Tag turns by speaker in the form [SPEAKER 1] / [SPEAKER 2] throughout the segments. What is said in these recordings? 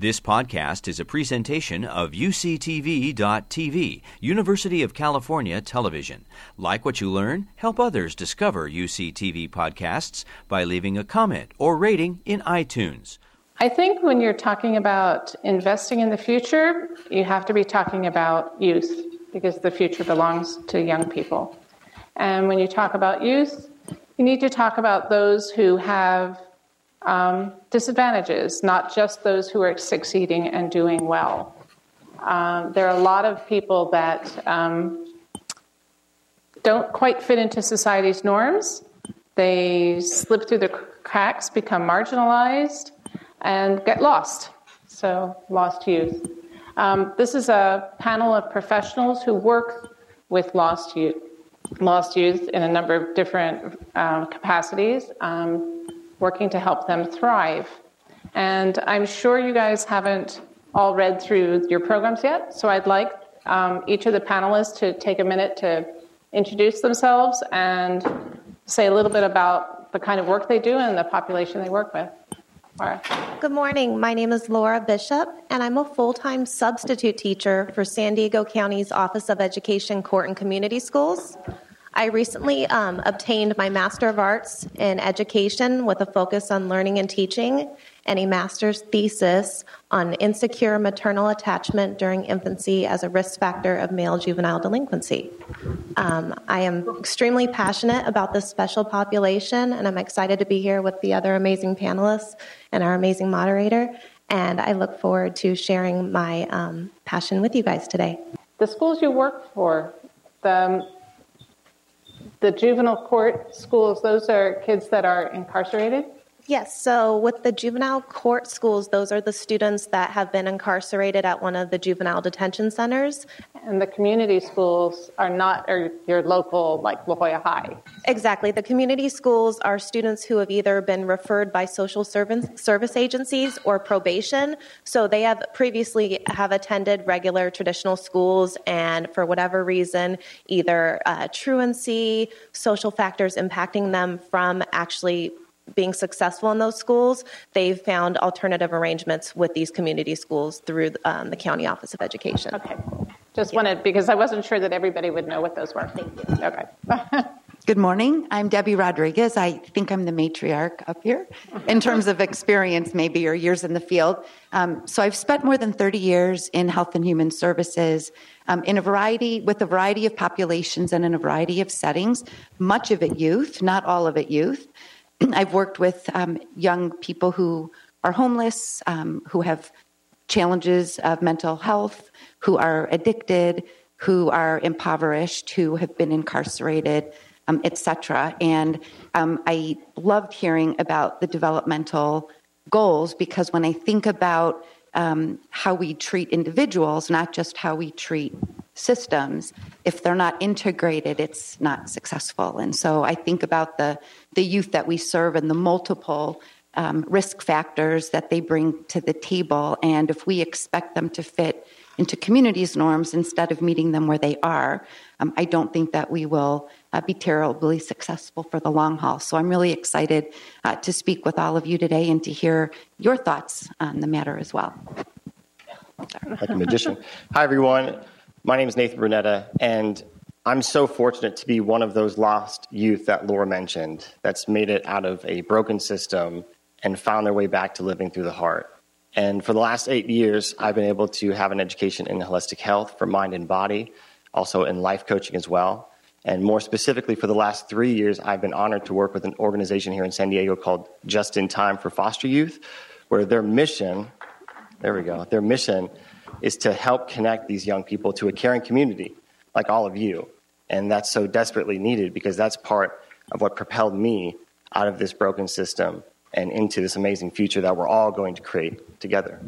[SPEAKER 1] This podcast is a presentation of UCTV.tv, University of California Television. Like what you learn, help others discover UCTV podcasts by leaving a comment or rating in iTunes.
[SPEAKER 2] I think when you're talking about investing in the future, you have to be talking about youth because the future belongs to young people. And when you talk about youth, you need to talk about those who have um, disadvantages, not just those who are succeeding and doing well. Um, there are a lot of people that um, don't quite fit into society's norms. They slip through the cracks, become marginalized, and get lost. So, lost youth. Um, this is a panel of professionals who work with lost youth, lost youth in a number of different uh, capacities. Working to help them thrive. And I'm sure you guys haven't all read through your programs yet, so I'd like um, each of the panelists to take a minute to introduce themselves and say a little bit about the kind of work they do and the population they work with. Laura.
[SPEAKER 3] Good morning. My name is Laura Bishop, and I'm a full time substitute teacher for San Diego County's Office of Education, Court, and Community Schools. I recently um, obtained my Master of Arts in Education with a focus on learning and teaching, and a master's thesis on insecure maternal attachment during infancy as a risk factor of male juvenile delinquency. Um, I am extremely passionate about this special population, and I'm excited to be here with the other amazing panelists and our amazing moderator. And I look forward to sharing my um, passion with you guys today.
[SPEAKER 2] The schools you work for, the the juvenile court schools, those are kids that are incarcerated?
[SPEAKER 3] Yes, so with the juvenile court schools, those are the students that have been incarcerated at one of the juvenile detention centers.
[SPEAKER 2] And the community schools are not are your local, like La Jolla High.
[SPEAKER 3] Exactly. The community schools are students who have either been referred by social service agencies or probation. So they have previously have attended regular traditional schools, and for whatever reason, either uh, truancy, social factors impacting them from actually being successful in those schools, they've found alternative arrangements with these community schools through um, the County Office of Education.
[SPEAKER 2] Okay. Just yeah. wanted, because I wasn't sure that everybody would know what those were.
[SPEAKER 3] Thank you.
[SPEAKER 2] Okay.
[SPEAKER 4] Good morning. I'm Debbie Rodriguez. I think I'm the matriarch up here in terms of experience, maybe, or years in the field. Um, so I've spent more than 30 years in health and human services um, in a variety, with a variety of populations and in a variety of settings, much of it youth, not all of it youth. I've worked with um, young people who are homeless, um, who have challenges of mental health, who are addicted, who are impoverished, who have been incarcerated, um, etc. And um, I loved hearing about the developmental goals because when I think about um, how we treat individuals, not just how we treat systems, if they're not integrated, it's not successful. And so I think about the, the youth that we serve and the multiple um, risk factors that they bring to the table. And if we expect them to fit into communities' norms instead of meeting them where they are, um, I don't think that we will uh, be terribly successful for the long haul. So I'm really excited uh, to speak with all of you today and to hear your thoughts on the matter as well.
[SPEAKER 5] Like a magician. Hi, everyone. My name is Nathan Brunetta, and I'm so fortunate to be one of those lost youth that Laura mentioned that's made it out of a broken system and found their way back to living through the heart. And for the last eight years, I've been able to have an education in holistic health for mind and body, also in life coaching as well. And more specifically, for the last three years, I've been honored to work with an organization here in San Diego called Just in Time for Foster Youth, where their mission, there we go, their mission is to help connect these young people to a caring community like all of you. And that's so desperately needed because that's part of what propelled me out of this broken system and into this amazing future that we're all going to create together.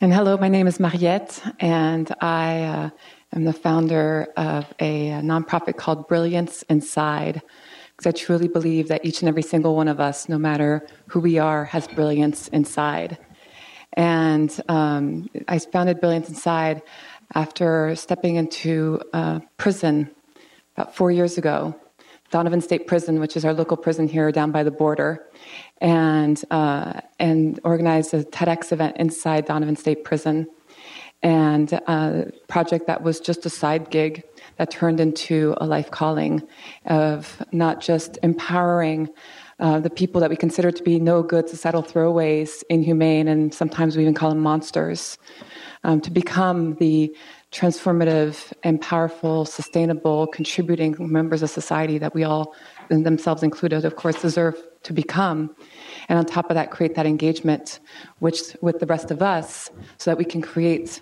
[SPEAKER 6] And hello, my name is Mariette, and I uh, am the founder of a nonprofit called Brilliance Inside. Because I truly believe that each and every single one of us, no matter who we are, has brilliance inside. And um, I founded Brilliance Inside after stepping into uh, prison about four years ago Donovan State Prison, which is our local prison here down by the border. and uh, and organized a TEDx event inside Donovan State Prison, and a uh, project that was just a side gig that turned into a life calling of not just empowering. Uh, the people that we consider to be no good societal throwaways, inhumane, and sometimes we even call them monsters, um, to become the transformative and powerful, sustainable, contributing members of society that we all, themselves included, of course, deserve to become. And on top of that, create that engagement which, with the rest of us so that we can create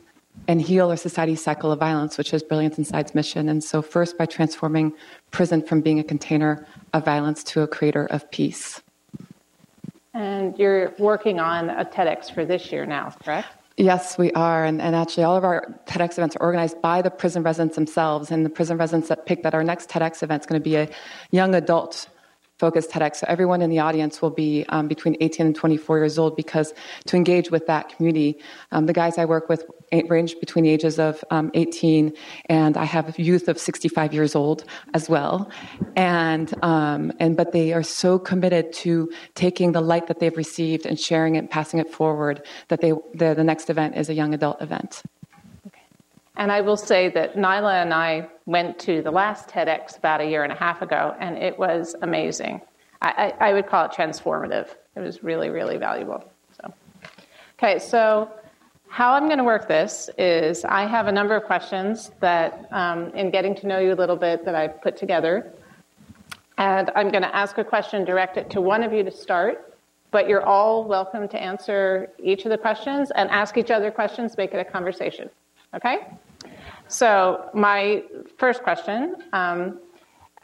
[SPEAKER 6] and heal our society's cycle of violence, which is Brilliance Inside's mission. And so, first, by transforming prison from being a container of violence to a creator of peace.
[SPEAKER 2] And you're working on a TEDx for this year now, correct?
[SPEAKER 6] Yes, we are. And, and, actually, all of our TEDx events are organized by the prison residents themselves. And the prison residents that picked that our next TEDx event is going to be a young adult focused TEDx. So everyone in the audience will be um, between 18 and 24 years old because to engage with that community, um, the guys I work with range between the ages of um, 18 and I have youth of 65 years old as well. And, um, and, but they are so committed to taking the light that they've received and sharing it and passing it forward that they, the, the next event is a young adult event.
[SPEAKER 2] And I will say that Nyla and I went to the last TEDx about a year and a half ago, and it was amazing. I, I, I would call it transformative. It was really, really valuable. So, okay, so how I'm going to work this is I have a number of questions that, um, in getting to know you a little bit, that I put together. And I'm going to ask a question, direct it to one of you to start, but you're all welcome to answer each of the questions and ask each other questions, make it a conversation. Okay? So, my first question, um,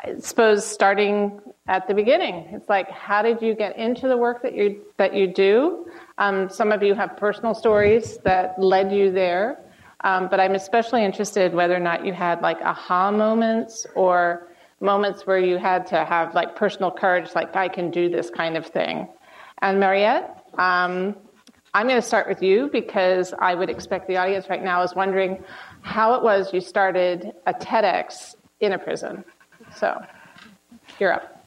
[SPEAKER 2] I suppose starting at the beginning, it's like, how did you get into the work that you that you do? Um, some of you have personal stories that led you there, um, but I'm especially interested whether or not you had like aha moments or moments where you had to have like personal courage, like I can do this kind of thing. And Mariette, um, I'm going to start with you because I would expect the audience right now is wondering how it was you started a TEDx in a prison. So, you're up.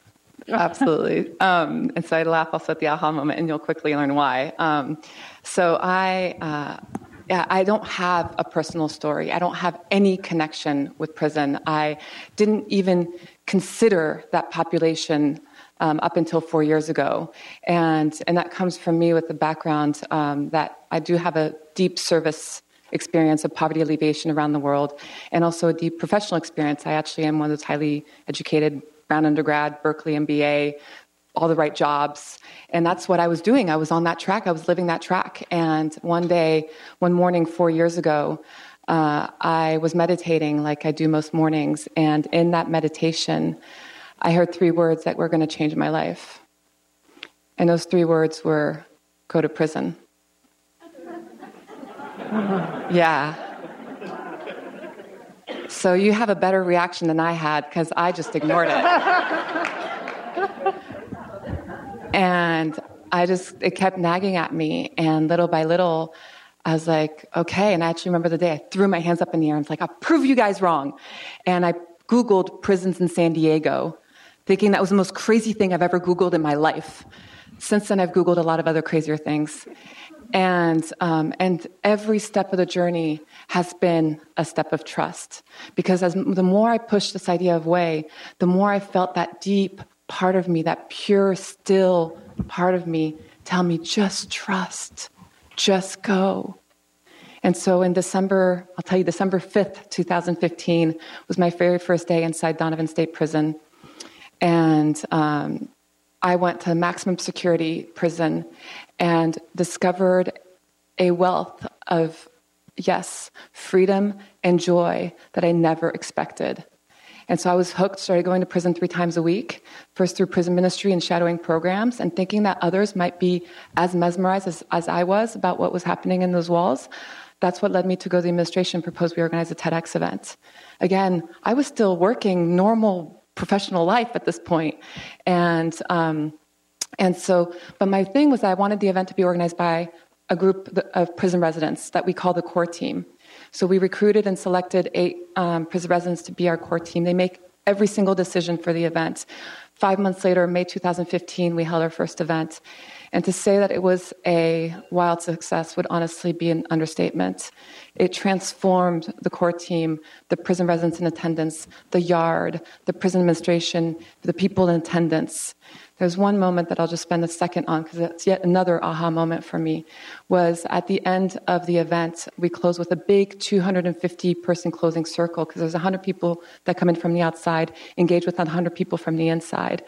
[SPEAKER 6] Absolutely. Um, and so I laugh also at the aha moment, and you'll quickly learn why. Um, so I. Uh, yeah, I don't have a personal story. I don't have any connection with prison. I didn't even consider that population um, up until four years ago. And, and that comes from me with the background um, that I do have a deep service experience of poverty alleviation around the world and also deep professional experience. I actually am one of those highly educated Brown undergrad, Berkeley MBA, all the right jobs. And that's what I was doing. I was on that track. I was living that track. And one day, one morning four years ago, uh, I was meditating like I do most mornings. And in that meditation, I heard three words that were going to change my life. And those three words were go to prison. Yeah. So you have a better reaction than I had because I just ignored it. and I just, it kept nagging at me. And little by little, I was like, okay. And I actually remember the day I threw my hands up in the air and was like, I'll prove you guys wrong. And I Googled prisons in San Diego, thinking that was the most crazy thing I've ever Googled in my life. Since then, I've Googled a lot of other crazier things. And, um, and every step of the journey has been a step of trust. Because as, the more I pushed this idea of way, the more I felt that deep part of me, that pure, still part of me, tell me, just trust, just go. And so in December, I'll tell you, December 5th, 2015, was my very first day inside Donovan State Prison. And um, I went to maximum security prison and discovered a wealth of, yes, freedom and joy that I never expected. And so I was hooked, started going to prison three times a week, first through prison ministry and shadowing programs, and thinking that others might be as mesmerized as, as I was about what was happening in those walls. That's what led me to go to the administration, propose we organize a TEDx event. Again, I was still working normal professional life at this point, and um, and so, but my thing was I wanted the event to be organized by a group of prison residents that we call the core team. So we recruited and selected eight um, prison residents to be our core team. They make every single decision for the event Five months later, May 2015, we held our first event. And to say that it was a wild success would honestly be an understatement. It transformed the core team, the prison residents in attendance, the yard, the prison administration, the people in attendance. There's one moment that I'll just spend a second on because it's yet another aha moment for me. Was at the end of the event, we closed with a big 250 person closing circle because there's 100 people that come in from the outside, engage with 100 people from the inside.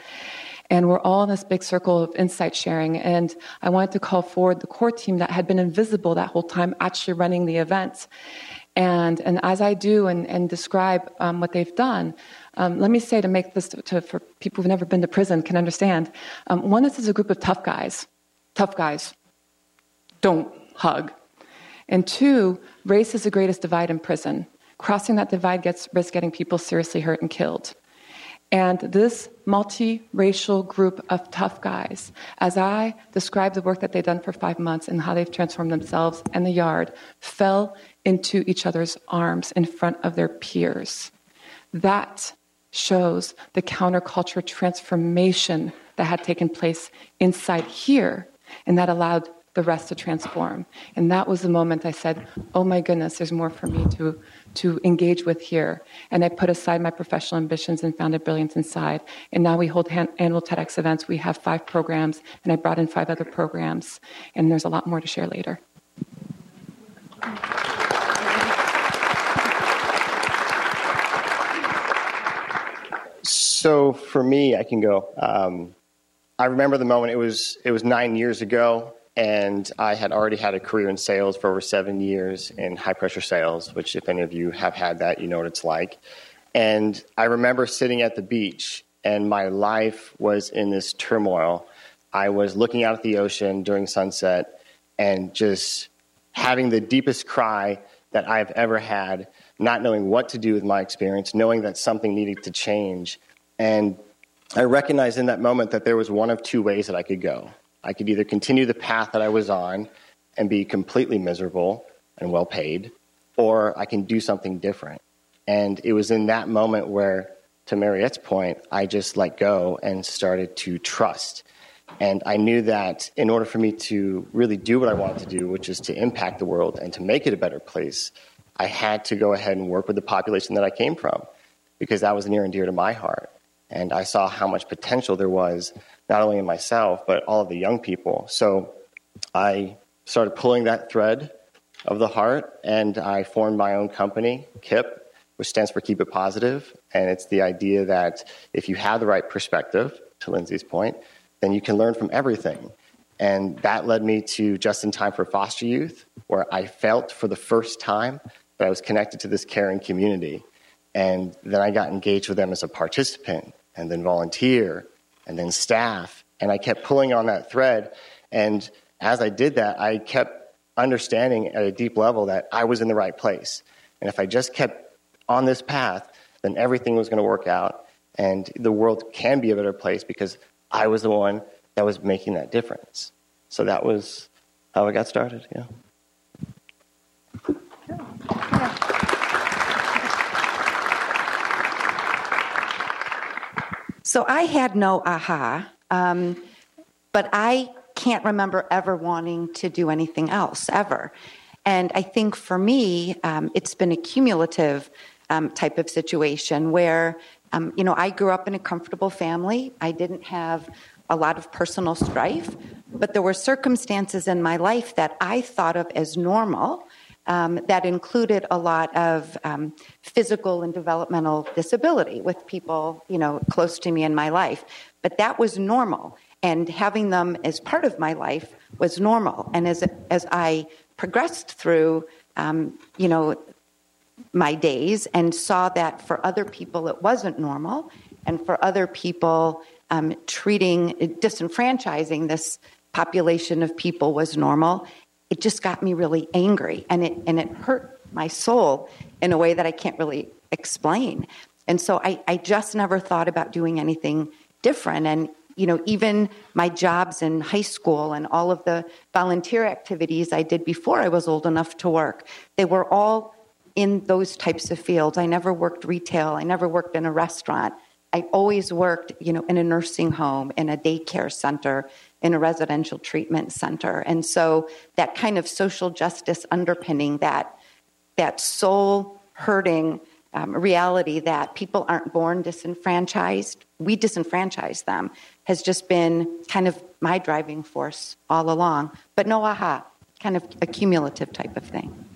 [SPEAKER 6] And we're all in this big circle of insight sharing. And I wanted to call forward the core team that had been invisible that whole time, actually running the event. And, and as I do and, and describe um, what they've done, um, let me say to make this to, to, for people who've never been to prison can understand. Um, one, this is a group of tough guys. Tough guys. Don't hug. And two, race is the greatest divide in prison. Crossing that divide gets risk getting people seriously hurt and killed. And this multiracial group of tough guys, as I describe the work that they've done for five months and how they've transformed themselves and the yard, fell into each other's arms in front of their peers. That shows the counterculture transformation that had taken place inside here, and that allowed the rest to transform. And that was the moment I said, Oh my goodness, there's more for me to, to engage with here. And I put aside my professional ambitions and founded Brilliance Inside. And now we hold annual TEDx events. We have five programs, and I brought in five other programs. And there's a lot more to share later.
[SPEAKER 5] So for me, I can go. Um, I remember the moment. It was it was nine years ago, and I had already had a career in sales for over seven years in high pressure sales. Which, if any of you have had that, you know what it's like. And I remember sitting at the beach, and my life was in this turmoil. I was looking out at the ocean during sunset, and just having the deepest cry that I've ever had, not knowing what to do with my experience, knowing that something needed to change. And I recognized in that moment that there was one of two ways that I could go. I could either continue the path that I was on and be completely miserable and well paid, or I can do something different. And it was in that moment where, to Mariette's point, I just let go and started to trust. And I knew that in order for me to really do what I wanted to do, which is to impact the world and to make it a better place, I had to go ahead and work with the population that I came from because that was near and dear to my heart. And I saw how much potential there was, not only in myself, but all of the young people. So I started pulling that thread of the heart, and I formed my own company, KIP, which stands for Keep It Positive. And it's the idea that if you have the right perspective, to Lindsay's point, then you can learn from everything. And that led me to Just in Time for Foster Youth, where I felt for the first time that I was connected to this caring community. And then I got engaged with them as a participant and then volunteer and then staff. And I kept pulling on that thread. And as I did that, I kept understanding at a deep level that I was in the right place. And if I just kept on this path, then everything was going to work out. And the world can be a better place because I was the one that was making that difference. So that was how I got started. Yeah.
[SPEAKER 4] So I had no aha, um, but I can't remember ever wanting to do anything else, ever. And I think for me, um, it's been a cumulative um, type of situation where, um, you know, I grew up in a comfortable family. I didn't have a lot of personal strife, but there were circumstances in my life that I thought of as normal um, that included a lot of um, physical and developmental disability with people, you know, close to me in my life. But that was normal, and having them as part of my life was normal. And as as I progressed through, um, you know, my days and saw that for other people it wasn't normal, and for other people um, treating disenfranchising this population of people was normal it just got me really angry and it and it hurt my soul in a way that I can't really explain. And so I, I just never thought about doing anything different. And you know, even my jobs in high school and all of the volunteer activities I did before I was old enough to work, they were all in those types of fields. I never worked retail, I never worked in a restaurant. I always worked, you know, in a nursing home, in a daycare center, in a residential treatment center. And so that kind of social justice underpinning that that soul hurting um, reality that people aren't born disenfranchised, we disenfranchise them, has just been kind of my driving force all along. But no aha, kind of a cumulative type of thing.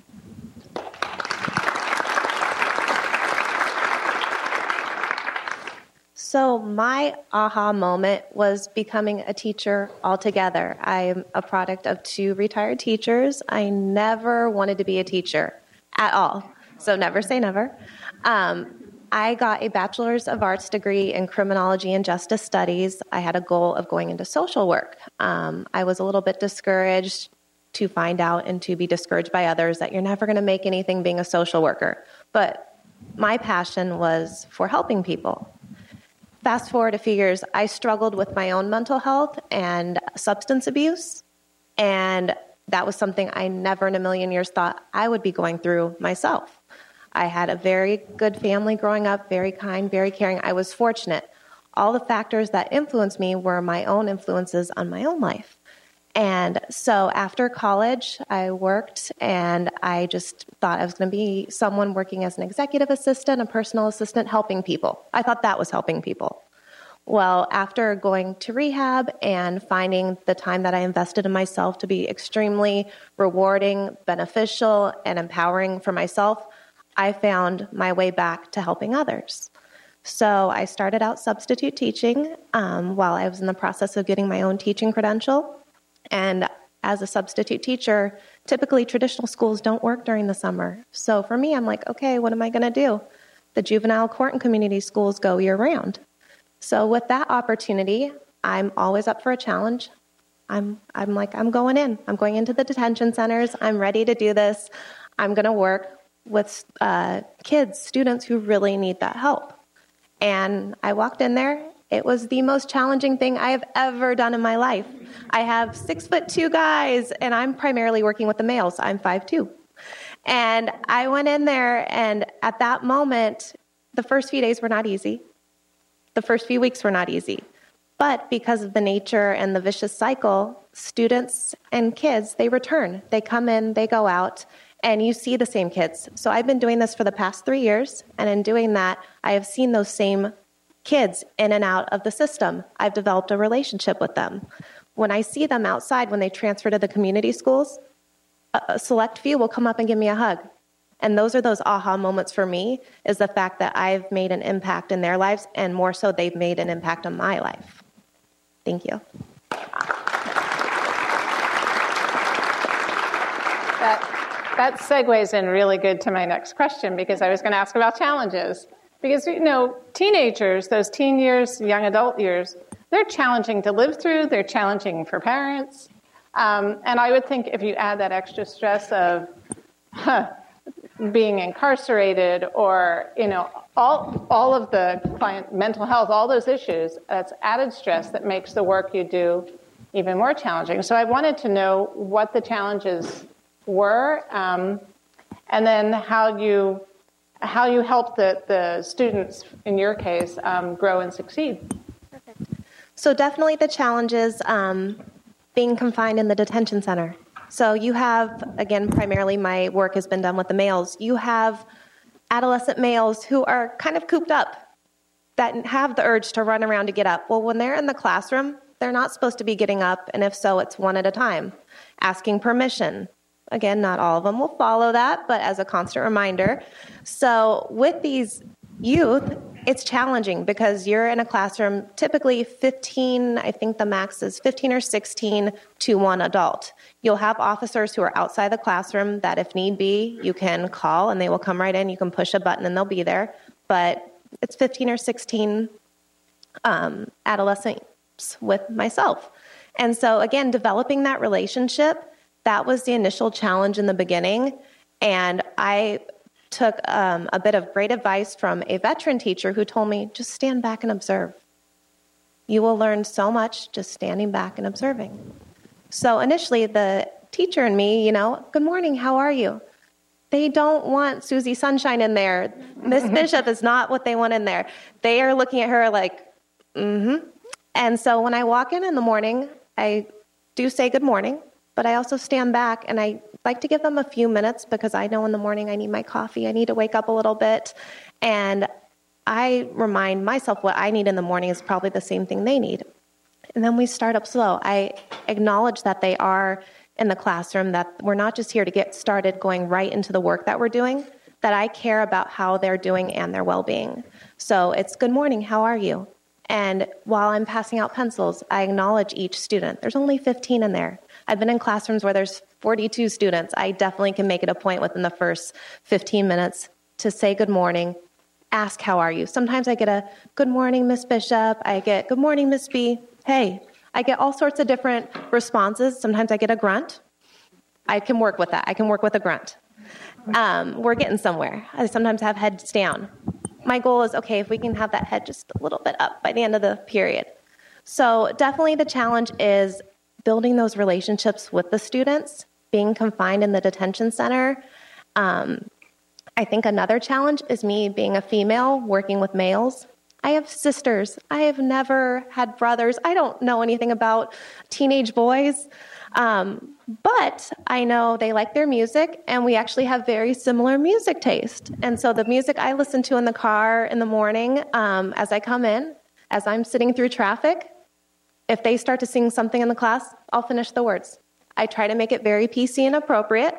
[SPEAKER 3] So, my aha moment was becoming a teacher altogether. I'm a product of two retired teachers. I never wanted to be a teacher at all. So, never say never. Um, I got a bachelor's of arts degree in criminology and justice studies. I had a goal of going into social work. Um, I was a little bit discouraged to find out and to be discouraged by others that you're never going to make anything being a social worker. But my passion was for helping people. Fast forward a few years, I struggled with my own mental health and substance abuse. And that was something I never in a million years thought I would be going through myself. I had a very good family growing up, very kind, very caring. I was fortunate. All the factors that influenced me were my own influences on my own life. And so after college, I worked and I just thought I was going to be someone working as an executive assistant, a personal assistant, helping people. I thought that was helping people. Well, after going to rehab and finding the time that I invested in myself to be extremely rewarding, beneficial, and empowering for myself, I found my way back to helping others. So I started out substitute teaching um, while I was in the process of getting my own teaching credential. And as a substitute teacher, typically traditional schools don't work during the summer. So for me, I'm like, okay, what am I going to do? The juvenile court and community schools go year round. So with that opportunity, I'm always up for a challenge. I'm, I'm like, I'm going in. I'm going into the detention centers. I'm ready to do this. I'm going to work with uh, kids, students who really need that help. And I walked in there it was the most challenging thing I have ever done in my life. I have six foot two guys, and I'm primarily working with the males. I'm five two. And I went in there, and at that moment, the first few days were not easy. The first few weeks were not easy. But because of the nature and the vicious cycle, students and kids, they return. They come in, they go out, and you see the same kids. So I've been doing this for the past three years, and in doing that, I have seen those same kids in and out of the system. I've developed a relationship with them. When I see them outside, when they transfer to the community schools, a select few will come up and give me a hug. And those are those aha moments for me is the fact that I've made an impact in their lives, and more so, they've made an impact on my life. Thank you.
[SPEAKER 2] That, that segues in really good to my next question because I was going to ask about challenges. Because, you know, teenagers, those teen years, young adult years, they're challenging to live through, they're challenging for parents. Um, and I would think if you add that extra stress of huh, being incarcerated or, you know, all, all of the client mental health, all those issues, that's added stress that makes the work you do even more challenging. So I wanted to know what the challenges were um, and then how you how you help the, the students, in your case, um, grow and succeed.
[SPEAKER 3] So, definitely the challenges um, being confined in the detention center. So, you have, again, primarily my work has been done with the males. You have adolescent males who are kind of cooped up that have the urge to run around to get up. Well, when they're in the classroom, they're not supposed to be getting up, and if so, it's one at a time, asking permission, Again, not all of them will follow that, but as a constant reminder. So, with these youth, it's challenging because you're in a classroom, typically 15, I think the max is 15 or 16 to one adult. You'll have officers who are outside the classroom that, if need be, you can call and they will come right in. You can push a button and they'll be there. But it's 15 or 16 um, adolescents with myself. And so, again, developing that relationship that was the initial challenge in the beginning. And I took um, a bit of great advice from a veteran teacher who told me just stand back and observe. You will learn so much just standing back and observing. So initially, the teacher and me, you know, good morning, how are you? They don't want Susie Sunshine in there. Miss Bishop is not what they want in there. They are looking at her like, mm hmm. And so when I walk in in the morning, I do say good morning, but I also stand back and I like to give them a few minutes because I know in the morning I need my coffee. I need to wake up a little bit. And I remind myself what I need in the morning is probably the same thing they need. And then we start up slow. I acknowledge that they are in the classroom, that we're not just here to get started going right into the work that we're doing, that I care about how they're doing and their well being. So it's good morning, how are you? And while I'm passing out pencils, I acknowledge each student. There's only 15 in there. I've been in classrooms where there's 42 students. I definitely can make it a point within the first 15 minutes to say good morning, ask how are you. Sometimes I get a good morning, Miss Bishop. I get good morning, Miss B. Hey, I get all sorts of different responses. Sometimes I get a grunt. I can work with that. I can work with a grunt. Um, we're getting somewhere. I sometimes have heads down my goal is okay, if we can have that head just a little bit up by the end of the period. So, definitely the challenge is building those relationships with the students, being confined in the detention center. Um, I think another challenge is me being a female working with males. I have sisters. I have never had brothers. I don't know anything about teenage boys. Um, but I know they like their music, and we actually have very similar music taste. And so the music I listen to in the car in the morning um, as I come in, as I'm sitting through traffic, if they start to sing something in the class, I'll finish the words. I try to make it very PC and appropriate,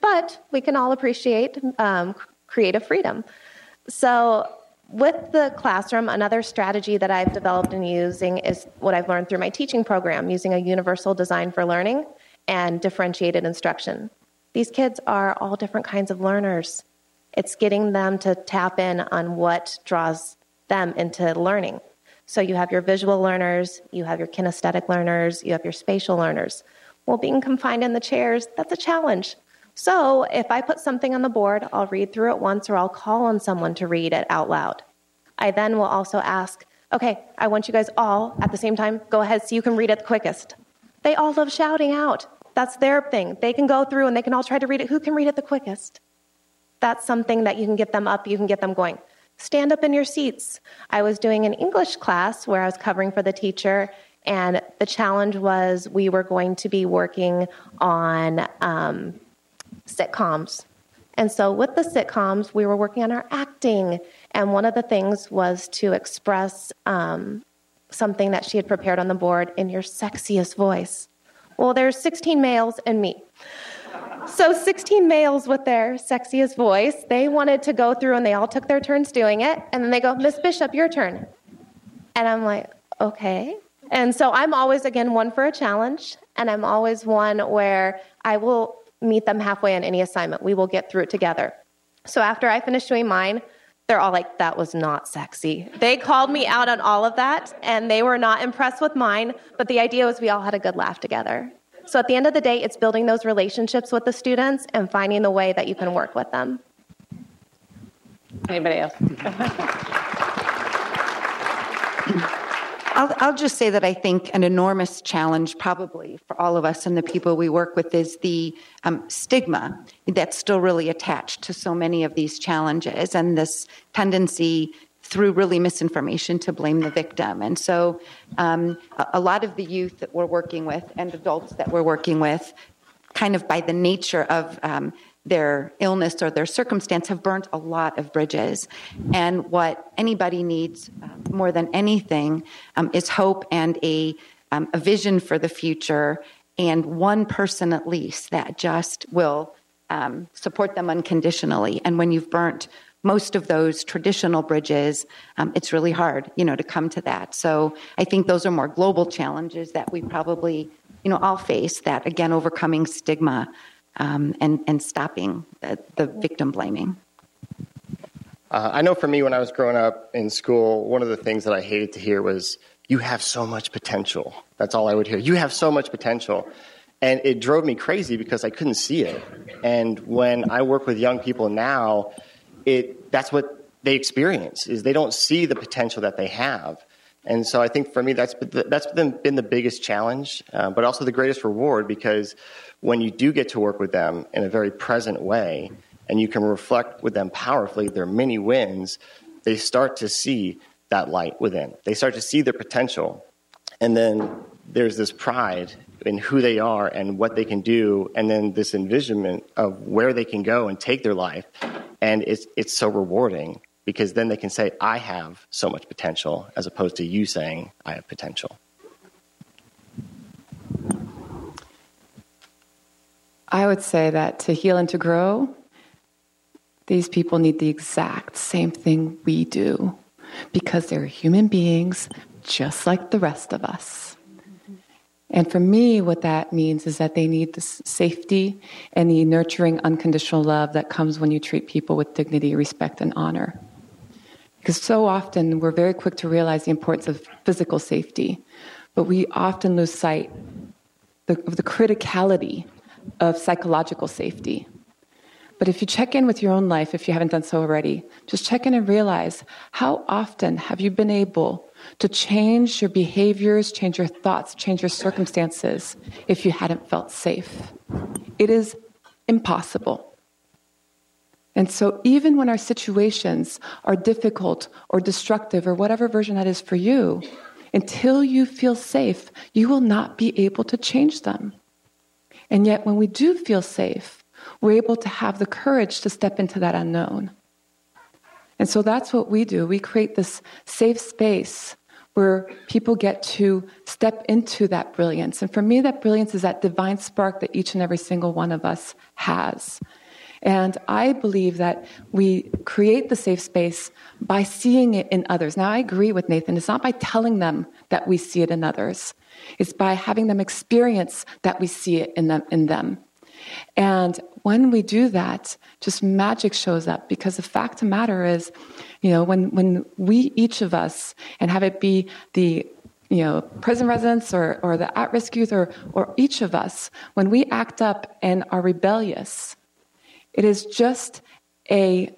[SPEAKER 3] but we can all appreciate um, creative freedom. So, with the classroom, another strategy that I've developed and using is what I've learned through my teaching program, using a universal design for learning and differentiated instruction. These kids are all different kinds of learners. It's getting them to tap in on what draws them into learning. So you have your visual learners, you have your kinesthetic learners, you have your spatial learners. Well, being confined in the chairs, that's a challenge. So if I put something on the board, I'll read through it once or I'll call on someone to read it out loud. I then will also ask, okay, I want you guys all at the same time, go ahead so you can read it the quickest. They all love shouting out. That's their thing. They can go through and they can all try to read it. Who can read it the quickest? That's something that you can get them up, you can get them going. Stand up in your seats. I was doing an English class where I was covering for the teacher, and the challenge was we were going to be working on um, sitcoms. And so, with the sitcoms, we were working on our acting. And one of the things was to express um, something that she had prepared on the board in your sexiest voice. Well, there's 16 males and me. So 16 males with their sexiest voice, they wanted to go through and they all took their turns doing it. And then they go, Miss Bishop, your turn. And I'm like, okay. And so I'm always, again, one for a challenge. And I'm always one where I will meet them halfway on any assignment. We will get through it together. So after I finish doing mine, they're all like, that was not sexy. They called me out on all of that, and they were not impressed with mine, but the idea was we all had a good laugh together. So at the end of the day, it's building those relationships with the students and finding the way that you can work with them.
[SPEAKER 2] Anybody else?
[SPEAKER 4] I'll, I'll, just say that I think an enormous challenge, probably for all of us and the people we work with, is the um, stigma that's still really attached to so many of these challenges and this tendency through really misinformation to blame the victim. And so, um, a, lot of the youth that we're working with and adults that we're working with, kind of by the nature of um, their illness or their circumstance have burnt a lot of bridges. And what anybody needs uh, more than anything um, is hope and a, um, a vision for the future, and one person at least that just will um, support them unconditionally. And when you've burnt most of those traditional bridges, um, it's really hard, you know, to come to that. So I think those are more global challenges that we probably, you know, all face. That again, overcoming stigma um, and, and stopping the, the victim blaming.
[SPEAKER 5] Uh, I know for me, when I was growing up in school, one of the things that I hated to hear was, You have so much potential. That's all I would hear. You have so much potential. And it drove me crazy because I couldn't see it. And when I work with young people now, it, that's what they experience is they don't see the potential that they have. And so I think for me, that's, that's been, been the biggest challenge, uh, but also the greatest reward because when you do get to work with them in a very present way and you can reflect with them powerfully their many wins, they start to see that light within. They start to see their potential. And then there's this pride in who they are and what they can do, and then this envisionment of where they can go and take their life. And it's, it's so rewarding because then they can say, I have so much potential, as opposed to you saying, I have potential.
[SPEAKER 6] I would say that to heal and to grow, these people need the exact same thing we do because they're human beings just like the rest of us. And for me, what that means is that they need the safety and the nurturing, unconditional love that comes when you treat people with dignity, respect, and honor. Because so often we're very quick to realize the importance of physical safety, but we often lose sight of the criticality of psychological safety. But if you check in with your own life, if you haven't done so already, just check in and realize how often have you been able to change your behaviors, change your thoughts, change your circumstances if you hadn't felt safe? It is impossible. And so, even when our situations are difficult or destructive or whatever version that is for you, until you feel safe, you will not be able to change them. And yet, when we do feel safe, we're able to have the courage to step into that unknown. And so that's what we do. We create this safe space where people get to step into that brilliance. And for me, that brilliance is that divine spark that each and every single one of us has. And I believe that we create the safe space by seeing it in others. Now, I agree with Nathan. It's not by telling them that we see it in others, it's by having them experience that we see it in them. In them. And when we do that, just magic shows up because the fact of the matter is, you know, when, when we, each of us, and have it be the you know, prison residents or, or the at risk youth or, or each of us, when we act up and are rebellious, it is just a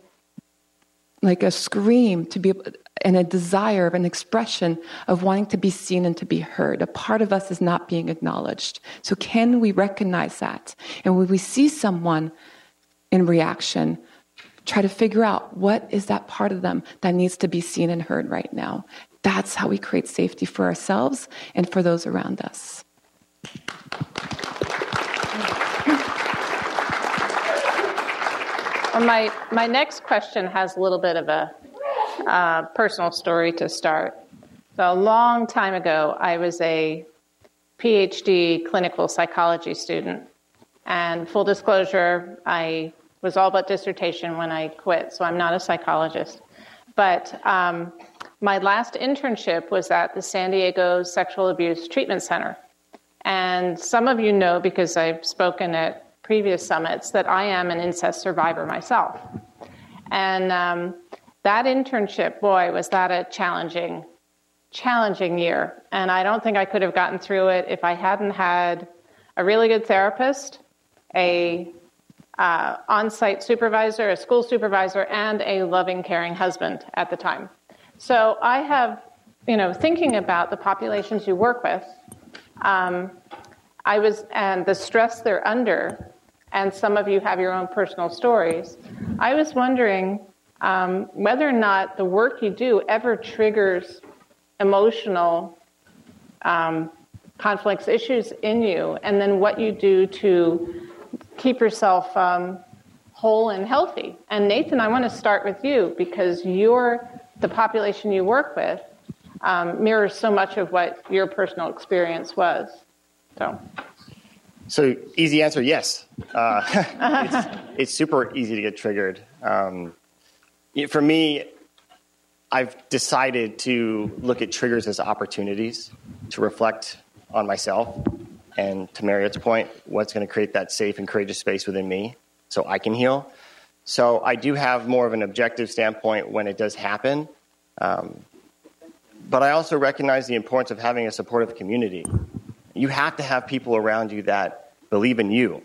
[SPEAKER 6] like a scream to be and a desire of an expression of wanting to be seen and to be heard. A part of us is not being acknowledged. So can we recognize that? And when we see someone in reaction, try to figure out what is that part of them that needs to be seen and heard right now. That's how we create safety for ourselves and for those around us.
[SPEAKER 2] My, my next question has a little bit of a uh, personal story to start. So, a long time ago, I was a PhD clinical psychology student. And full disclosure, I was all but dissertation when I quit, so I'm not a psychologist. But um, my last internship was at the San Diego Sexual Abuse Treatment Center. And some of you know because I've spoken at previous summits that I am an incest survivor myself. And um, that internship, boy, was that a challenging, challenging year. And I don't think I could have gotten through it if I hadn't had a really good therapist, a uh, on-site supervisor, a school supervisor, and a loving, caring husband at the time. So I have, you know, thinking about the populations you work with, um, I was, and the stress they're under, and some of you have your own personal stories. I was wondering um, whether or not the work you do ever triggers emotional um, conflicts, issues in you, and then what you do to keep yourself um, whole and healthy. And Nathan, I want to start with you because you're the population you work with um, mirrors so much of what your personal experience was. So.
[SPEAKER 5] So easy answer, yes. Uh, it's, it's, super easy to get triggered. Um, for me, I've decided to look at triggers as opportunities to reflect on myself and to Mariette's point, what's going to create that safe and courageous space within me so I can heal. So I do have more of an objective standpoint when it does happen. Um, but I also recognize the importance of having a supportive community you have to have people around you that believe in you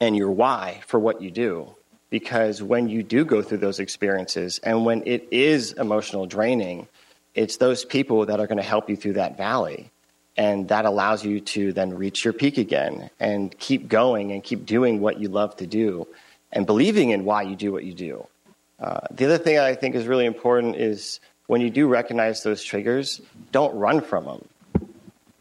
[SPEAKER 5] and your why for what you do. Because when you do go through those experiences and when it is emotional draining, it's those people that are going to help you through that valley. And that allows you to then reach your peak again and keep going and keep doing what you love to do. and believing in why you do what you do. Uh, the other thing I think is really important is when you do recognize those triggers, don't run from them.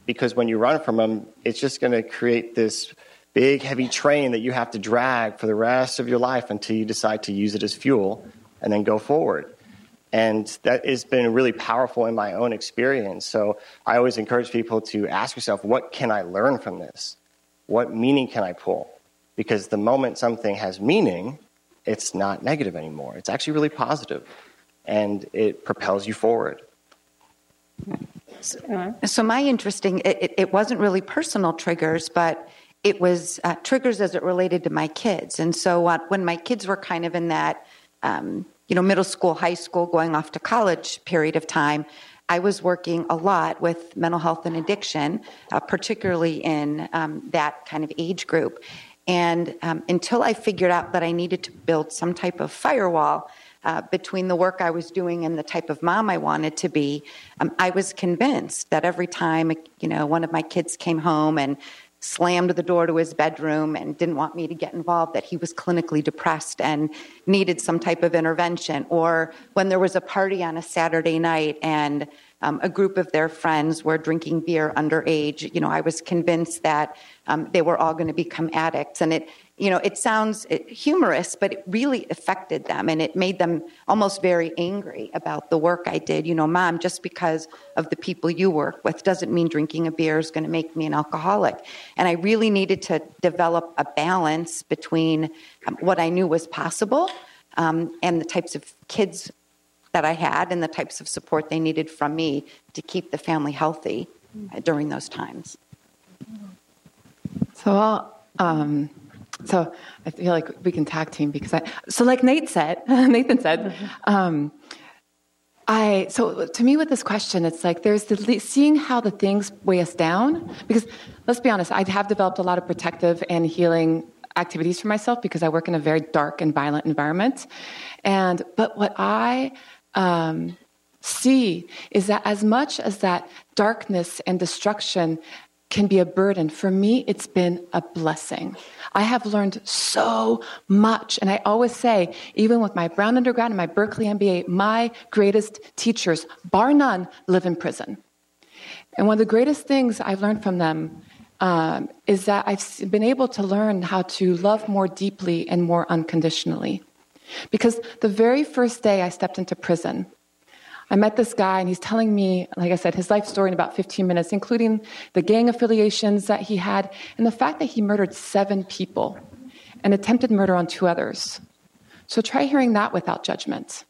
[SPEAKER 5] Because when you run from them, it's just going to create this big, heavy train that you have to drag for the rest of your life until you decide to use it as fuel and then go forward. And that has been really powerful in my own experience. So I always encourage people to ask yourself, what can I learn from this? What meaning can I pull? Because the moment something has meaning, it's not negative anymore. It's actually really positive, and it propels you forward.
[SPEAKER 4] So uh, my interesting, it, it wasn't really personal triggers, but it was uh, triggers as it related to my kids. And so uh, when my kids were kind of in that, um, you know, middle school, high school, going off to college period of time, I was working a lot with mental health and addiction, uh, particularly in um, that kind of age group. And um, until I figured out that I needed to build some type of firewall uh, between the work I was doing and the type of mom I wanted to be, um, I was convinced that every time you know one of my kids came home and slammed the door to his bedroom and didn't want me to get involved, that he was clinically depressed and needed some type of intervention. Or when there was a party on a Saturday night and um, a group of their friends were drinking beer underage, you know, I was convinced that um, they were all going to become addicts. And it, you know, it sounds humorous, but it really affected them and it made them almost very angry about the work I did. You know, mom, just because of the people you work with doesn't mean drinking a beer is going to make me an alcoholic. And I really needed to develop a balance between um, what I knew was possible um, and the types of kids that I had and the types of support they needed from me to keep the family healthy uh, during those times.
[SPEAKER 6] So, um, so I feel like we can tag team because I. So, like Nate said, Nathan said, um, I. So to me, with this question, it's like there's the seeing how the things weigh us down. Because let's be honest, I have developed a lot of protective and healing activities for myself because I work in a very dark and violent environment. And but what I um, see is that as much as that darkness and destruction can be a burden, for me, it's been a blessing. I have learned so much. And I always say, even with my Brown undergrad and my Berkeley MBA, my greatest teachers, bar none, live in prison. And one of the greatest things I've learned from them um, is that I've been able to learn how to love more deeply and more unconditionally. Because the very first day I stepped into prison, I met this guy and he's telling me, like I said, his life story in about 15 minutes, including the gang affiliations that he had and the fact that he murdered seven people and attempted murder on two others. So try hearing that without judgment.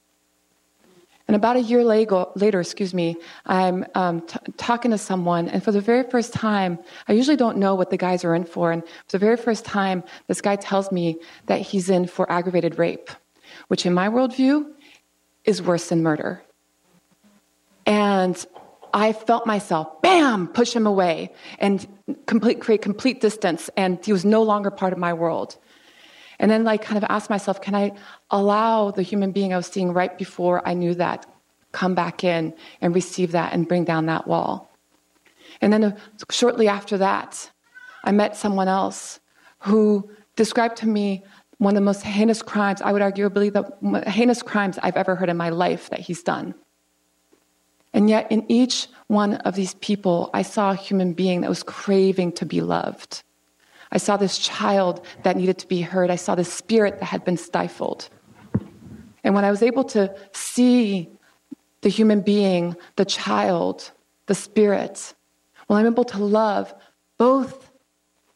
[SPEAKER 6] And about a year later, later excuse me, I'm um, t- talking to someone, and for the very first time, I usually don't know what the guys are in for. And for the very first time, this guy tells me that he's in for aggravated rape which in my worldview is worse than murder. And I felt myself, bam, push him away and complete, create complete distance. And he was no longer part of my world. And then, like, kind of ask myself, can I allow the human being I was seeing right before I knew that come back in and receive that and bring down that wall? And then, uh, shortly after that, I met someone else who described to me one of the most heinous crimes, I would arguably the heinous crimes I've ever heard in my life that he's done. And yet, in each one of these people, I saw a human being that was craving to be loved. I saw this child that needed to be heard. I saw this spirit that had been stifled. And when I was able to see the human being, the child, the spirit, well, I'm able to love both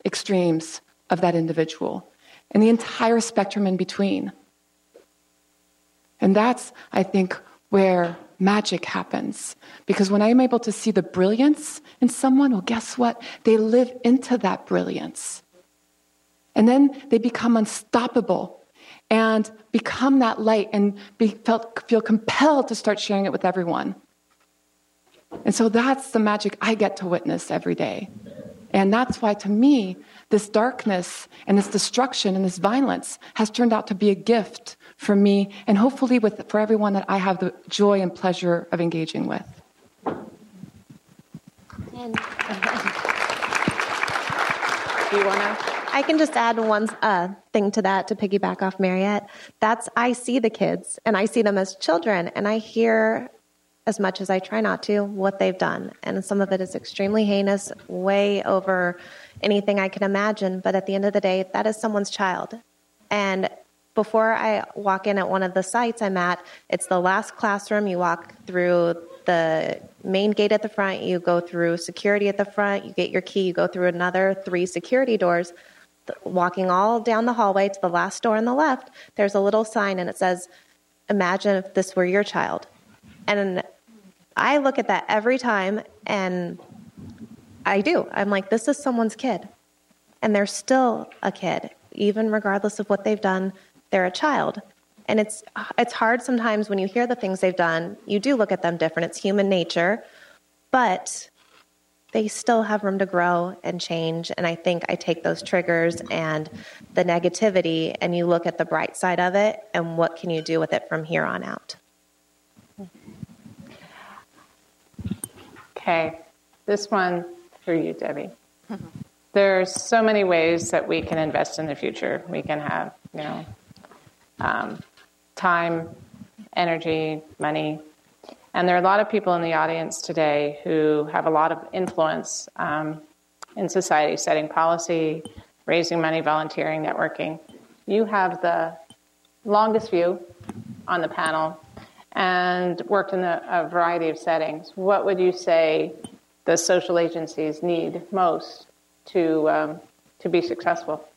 [SPEAKER 6] extremes of that individual and the entire spectrum in between. And that's, I think, where magic happens. Because when I'm able to see the brilliance in someone, well, guess what? They live into that brilliance. And then they become unstoppable and become that light and be, felt, feel compelled to start sharing it with everyone. And so that's the magic I get to witness every day. And that's why, to me, this darkness and this destruction and this violence has turned out to be a gift for me and hopefully with, for everyone that I have the joy and pleasure of engaging with.
[SPEAKER 2] And, do you want to?
[SPEAKER 3] I can just add one uh, thing to that to piggyback off Mariette. That's I see the kids and I see them as children, and I hear as much as I try not to what they've done, and some of it is extremely heinous, way over anything I can imagine. But at the end of the day, that is someone's child, and before I walk in at one of the sites I'm at, it's the last classroom. You walk through the main gate at the front, you go through security at the front, you get your key, you go through another three security doors. Walking all down the hallway to the last door on the left, there's a little sign and it says, Imagine if this were your child. And I look at that every time and I do. I'm like, this is someone's kid. And they're still a kid, even regardless of what they've done, they're a child. And it's it's hard sometimes when you hear the things they've done you do look at them different. It's human nature but they still have room to grow and change. And i think i take those triggers and the negativity and you look at the bright side of it and what can you do with it from here on out?
[SPEAKER 2] Okay. This one for you debbie. Mm-hmm. there's so many ways that we can invest in the future. We can have you know um, time, energy, money. And there are a lot of people in the audience today who have a lot of influence um, in society, setting policy, raising money, volunteering, networking. You have the longest view on the panel and worked in a, a variety of settings. What would you say the social agencies need most to, um, to be successful?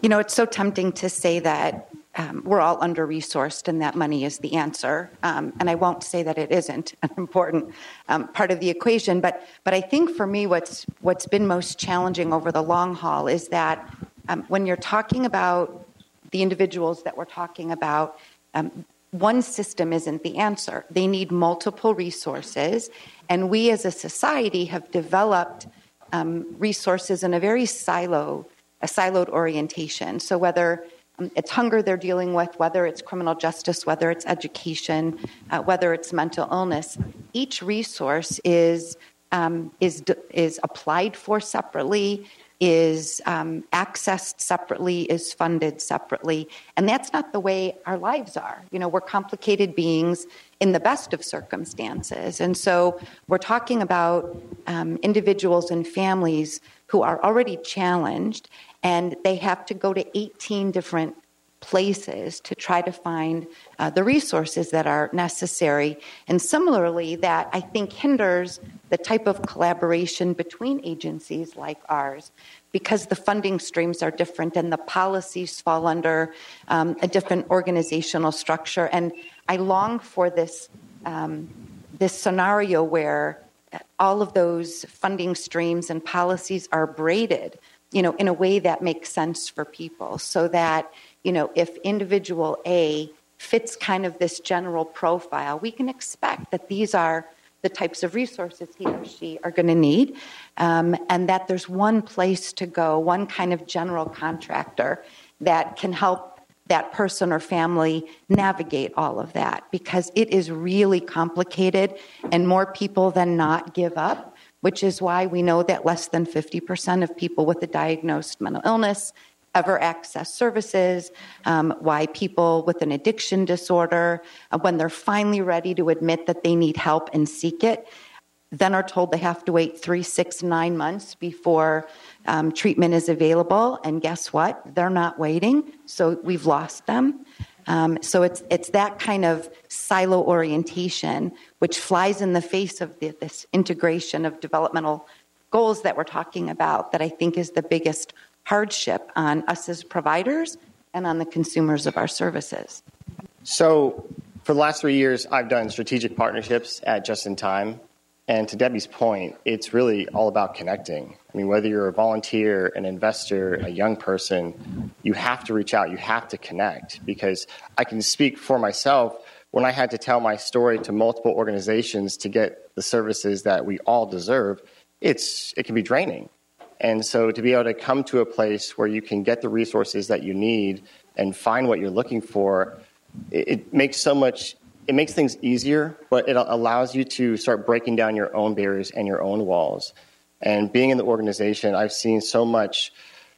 [SPEAKER 4] You know, it's so tempting to say that um, we're all under resourced and that money is the answer. Um, and I won't say that it isn't an important um, part of the equation. But, but I think for me, what's, what's been most challenging over the long haul is that um, when you're talking about the individuals that we're talking about, um, one system isn't the answer. They need multiple resources. And we as a society have developed um, resources in a very silo a siloed orientation. So whether um, it's hunger they're dealing with, whether it's criminal justice, whether it's education, uh, whether it's mental illness, each resource is um, is is applied for separately, is um, accessed separately, is funded separately, and that's not the way our lives are. You know, we're complicated beings in the best of circumstances, and so we're talking about um, individuals and families who are already challenged and they have to go to 18 different places to try to find uh, the resources that are necessary. And similarly, that I think hinders the type of collaboration between agencies like ours because the funding streams are different and the policies fall under um, a different organizational structure. And I long for this, um, this scenario where all of those funding streams and policies are braided you know, in a way that makes sense for people so that, you know, if individual A fits kind of this general profile, we can expect that these are the types of resources he or she are going to need, um, and that there's one place to go, one kind of general contractor that can help that person or family navigate all of that because it is really complicated, and more people than not give up which is why we know that less than 50% of people with a diagnosed mental illness ever access services, um, why people with an addiction disorder, uh, when they're finally ready to admit that they need help and seek it, then are told they have to wait three, six, nine months before um, treatment is available. And guess what? They're not waiting, so we've lost them. Um, so it's it's that kind of silo orientation which flies in the face of the, this integration of developmental goals that we're talking about that I think is the biggest hardship on us as providers and on the consumers of our services.
[SPEAKER 5] So, for the last three years, I've done strategic partnerships at Just in Time. And to Debbie's point, it's really all about connecting. I mean, whether you're a volunteer, an investor, a young person, you have to reach out, you have to connect. Because I can speak for myself when I had to tell my story to multiple organizations to get the services that we all deserve, it's, it can be draining. And so to be able to come to a place where you can get the resources that you need and find what you're looking for, it, it makes so much it makes things easier, but it allows you to start breaking down your own barriers and your own walls. And being in the organization, I've seen so much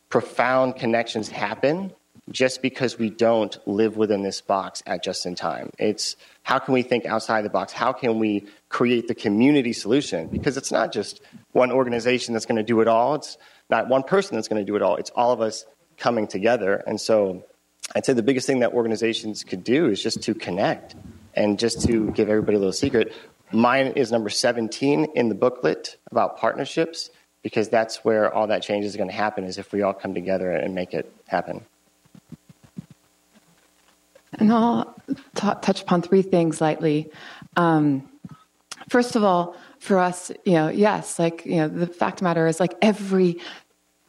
[SPEAKER 5] profound connections happen just because we don't live within this box at just in time. It's how can we think outside the box? How can we create the community solution? Because it's not just one organization that's going to do it all. It's not one person that's going to do it all. It's all of us coming together. And so I'd say the biggest thing that organizations could do is just to connect and just to give everybody a little secret. Mine is number 17 in the booklet about partnerships because that's where all that change is going to happen is if we all come together and make it happen.
[SPEAKER 6] And I'll t- touch upon three things lightly. Um, first of all, for us, you know, yes, like, you know, the fact of the matter is like every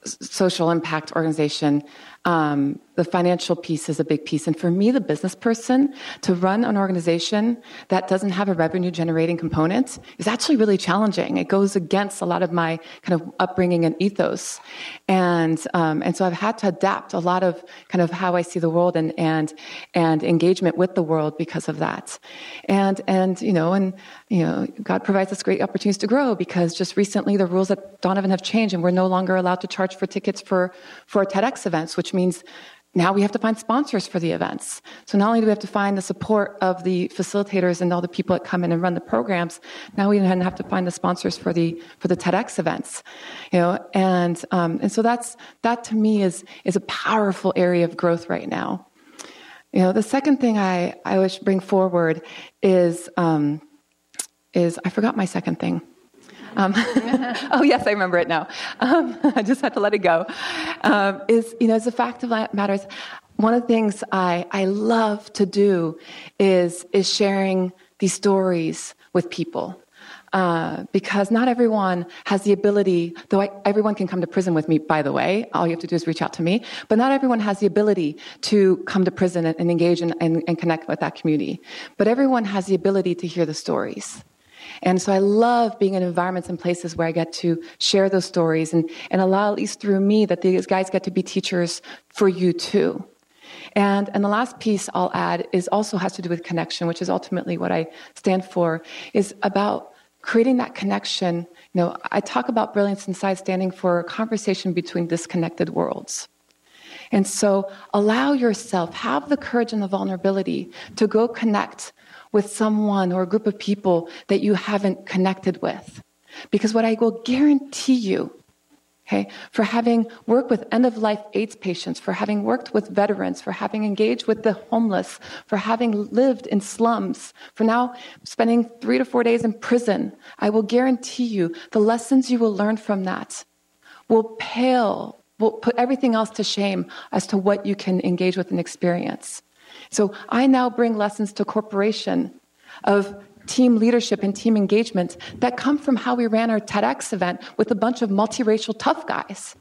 [SPEAKER 6] social impact organization um, the financial piece is a big piece. And for me, the business person, to run an organization that doesn't have a revenue generating component is actually really challenging. It goes against a lot of my kind of upbringing and ethos. And, um, and so I've had to adapt a lot of kind of how I see the world and, and, and engagement with the world because of that. And, and, you know, and, you know, God provides us great opportunities to grow because just recently the rules at Donovan have changed and we're no longer allowed to charge for tickets for, for TEDx events, which means now we have to find sponsors for the events. So not only do we have to find the support of the facilitators and all the people that come in and run the programs, now we have to find the sponsors for the for the TEDx events. You know, and um, and so that's that to me is is a powerful area of growth right now. You know, the second thing I I wish bring forward is um, is I forgot my second thing. Um, oh yes, I remember it now. Um, I just had to let it go. Um, is you know, as a fact of matters, one of the things I I love to do is is sharing these stories with people. Uh, because not everyone has the ability, though I, everyone can come to prison with me, by the way, all you have to do is reach out to me, but not everyone has the ability to come to prison and, and engage and, and, and connect with that community. But everyone has the ability to hear the stories. And so I love being in environments and places where I get to share those stories and, and allow, at least through me, that these guys get to be teachers for you too. And, and the last piece I'll add is also has to do with connection, which is ultimately what I stand for, is about creating that connection. You know, I talk about brilliance inside standing for a conversation between disconnected worlds. And so allow yourself, have the courage and the vulnerability to go connect with someone or a group of people that you haven't connected with. Because what I will guarantee you, okay, for having worked with end of life AIDS patients, for having worked with veterans, for having engaged with the homeless, for having lived in slums, for now spending three to four days in prison, I will guarantee you the lessons you will learn from that will pale, will put everything else to shame as to what you can engage with and experience. So I now bring lessons to corporation of team leadership and team engagement that come from how we ran our TEDx event with a bunch of multiracial tough guys.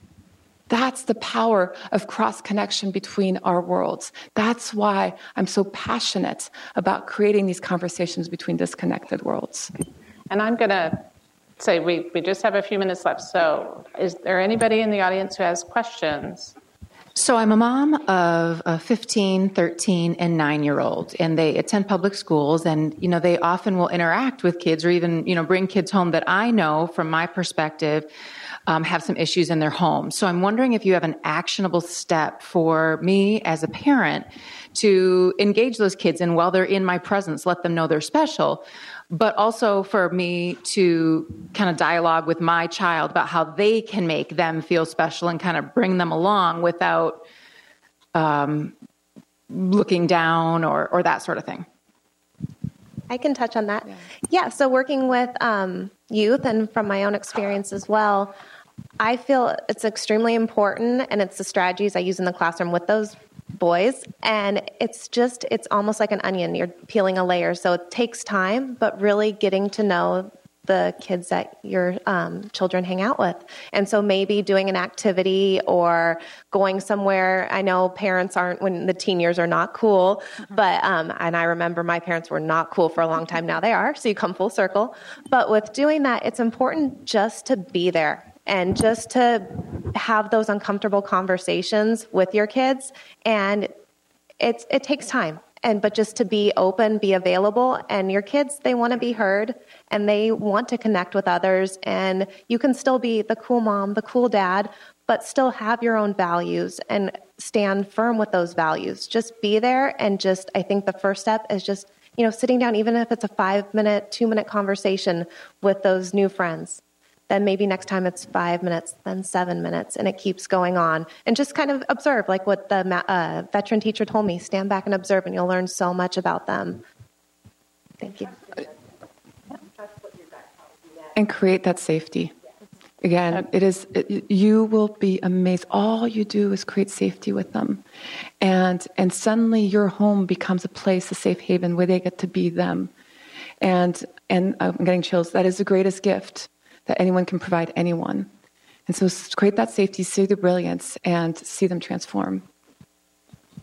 [SPEAKER 6] That's the power of cross connection between our worlds. That's why I'm so passionate about creating these conversations between disconnected worlds.
[SPEAKER 2] And I'm going to say we, we just have a few minutes left. So, is there anybody in the audience who has questions?
[SPEAKER 7] So I'm a mom of a 15, 13, and 9 year old, and they attend public schools, and you know they often will interact with kids, or even you know bring kids home that I know from my perspective um, have some issues in their home. So I'm wondering if you have an actionable step for me as a parent to engage those kids, and while they're in my presence, let them know they're special but also for me to kind of dialogue with my child about how they can make them feel special and kind of bring them along without um, looking down or, or that sort of thing.
[SPEAKER 3] I can touch on that. Yeah, yeah so working with um, youth and from my own experience as well, I feel it's extremely important and it's the strategies I use in the classroom with those boys and it's just it's almost like an onion. You're peeling a layer so it takes time but really getting to know the kids that your um, children hang out with. And so maybe doing an activity or going somewhere i know parents aren't when the teen years are not cool mm-hmm. but um, and i remember my parents were not cool for a long time. Now they are so you come full circle. But with doing that it's important just to be there and just to have those uncomfortable conversations with your kids. And it's, it takes time. And but just to be open be available. And your kids they want to be heard and they want to connect with others. And you can still be the cool mom the cool dad but still have your own values and stand firm with those values. Just be there and just i think the first step is just you know sitting down even if it's a five minute two minute conversation with those new friends then maybe next time it's five minutes, then seven minutes, and it keeps going on. And just kind of observe, like what the uh, veteran teacher told me stand back and observe, and you'll learn so much about them. Thank you.
[SPEAKER 6] And create that safety. Again, it is it, you will be amazed. All you do is create safety with them, and and suddenly your home becomes a place, a safe haven where they get to be them. And and I'm getting chills. That is the greatest gift that anyone can provide anyone. And so create that safety, see the brilliance, and see them transform.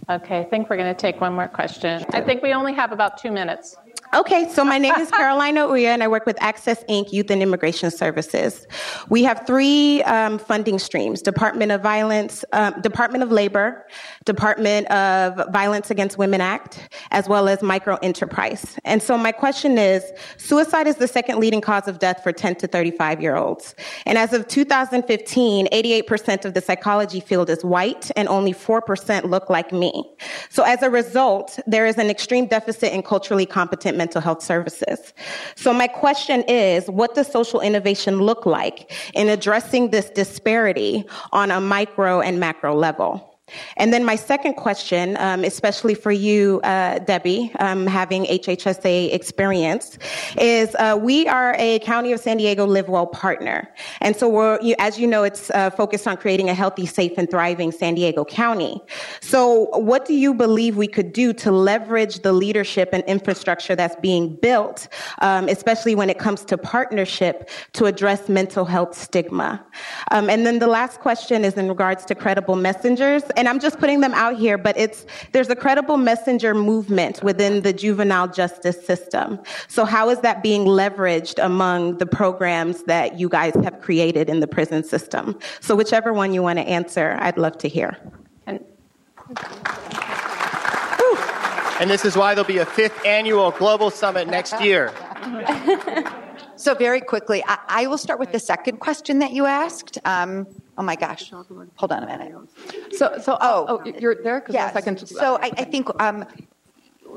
[SPEAKER 2] Okay, I think we're going to take one more question. I think we only have about two minutes.
[SPEAKER 8] Okay, so my name is Carolina Uya, and I work with Access Inc. Youth and Immigration Services. We have three um, funding streams: Department of Violence, um, Department of Labor, Department of Violence Against Women Act, as well as micro enterprise. And so my question is: Suicide is the second leading cause of death for 10 to 35 year olds, and as of 2015, 88% of the psychology field is white, and only 4% look like me. So as a result, there is an extreme deficit in culturally competent mental health services. So my question is, what does social innovation look like in addressing this disparity on a micro and macro level? And then my second question, um, especially for you, uh, Debbie, um, having HHSA experience, is uh, we are a County of San Diego Live Well partner, and so we're, you, as you know, it's uh, focused on creating a healthy, safe, and thriving San Diego County. So, what do you believe we could do to leverage the leadership and infrastructure that's being built, um, especially when it comes to partnership to address mental health stigma? Um, and then the last question is in regards to credible messengers and I'm just putting them out here, but it's there's a credible messenger movement within the juvenile justice system. So how is that being leveraged among the programs that you guys have created in the prison system? So whichever one you want to answer, I'd love to hear. And,
[SPEAKER 5] and this is why there'll be a fifth annual global summit next year.
[SPEAKER 4] so very quickly, I, I, will start with the second question that you asked. Um, Oh my gosh. Hold on a minute.
[SPEAKER 6] So, so oh, oh you're there?
[SPEAKER 4] Yes. So I, I think, um,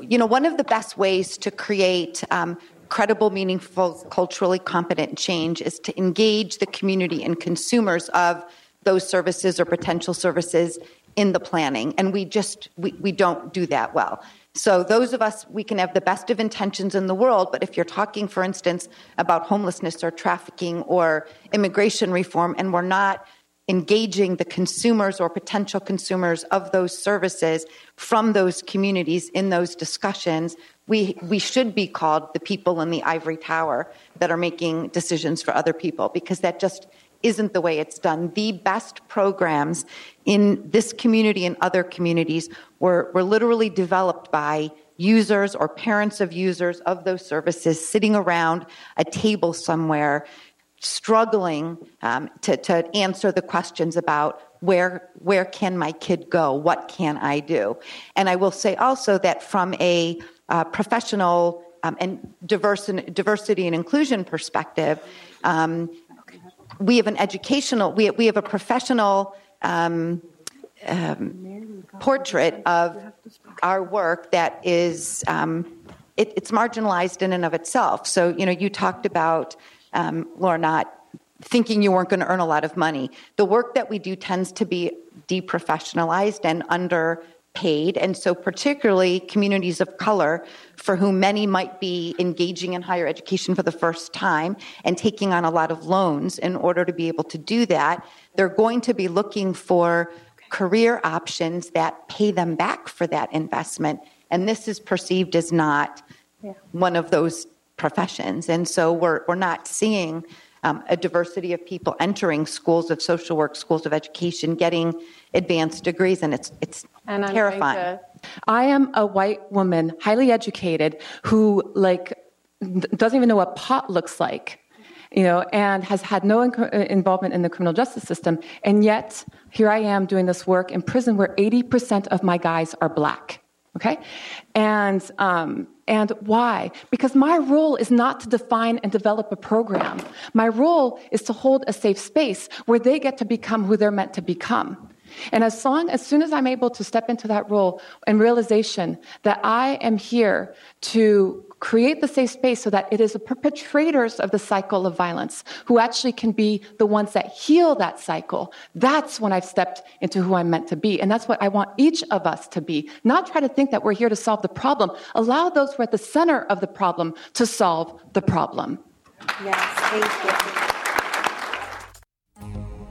[SPEAKER 4] you know, one of the best ways to create um, credible, meaningful, culturally competent change is to engage the community and consumers of those services or potential services in the planning. And we just, we, we don't do that well. So, those of us, we can have the best of intentions in the world, but if you're talking, for instance, about homelessness or trafficking or immigration reform, and we're not engaging the consumers or potential consumers of those services from those communities in those discussions, we, we should be called the people in the ivory tower that are making decisions for other people because that just isn't the way it's done. The best programs in this community and other communities were, were literally developed by users or parents of users of those services sitting around a table somewhere struggling um, to, to answer the questions about where where can my kid go what can i do and i will say also that from a uh, professional um, and diversity, diversity and inclusion perspective um, we have an educational we, we have a professional um, um, portrait of our work that is um, it, it's marginalized in and of itself so you know you talked about um, Laura, not thinking you weren't going to earn a lot of money. The work that we do tends to be deprofessionalized and underpaid. And so, particularly communities of color, for whom many might be engaging in higher education for the first time and taking on a lot of loans in order to be able to do that, they're going to be looking for career options that pay them back for that investment. And this is perceived as not yeah. one of those professions. And so we're, we're not seeing um, a diversity of people entering schools of social work, schools of education, getting advanced degrees, and it's, it's and terrifying. To...
[SPEAKER 6] I am a white woman, highly educated, who like doesn't even know what pot looks like you know, and has had no involvement in the criminal justice system. And yet, here I am doing this work in prison where 80% of my guys are black. Okay? And, um, and why? Because my role is not to define and develop a program. My role is to hold a safe space where they get to become who they're meant to become. And as long as soon as I'm able to step into that role and realization that I am here to create the safe space so that it is the perpetrators of the cycle of violence who actually can be the ones that heal that cycle. That's when I've stepped into who I'm meant to be. And that's what I want each of us to be. Not try to think that we're here to solve the problem. Allow those who are at the center of the problem to solve the problem.
[SPEAKER 3] Yes, thank you.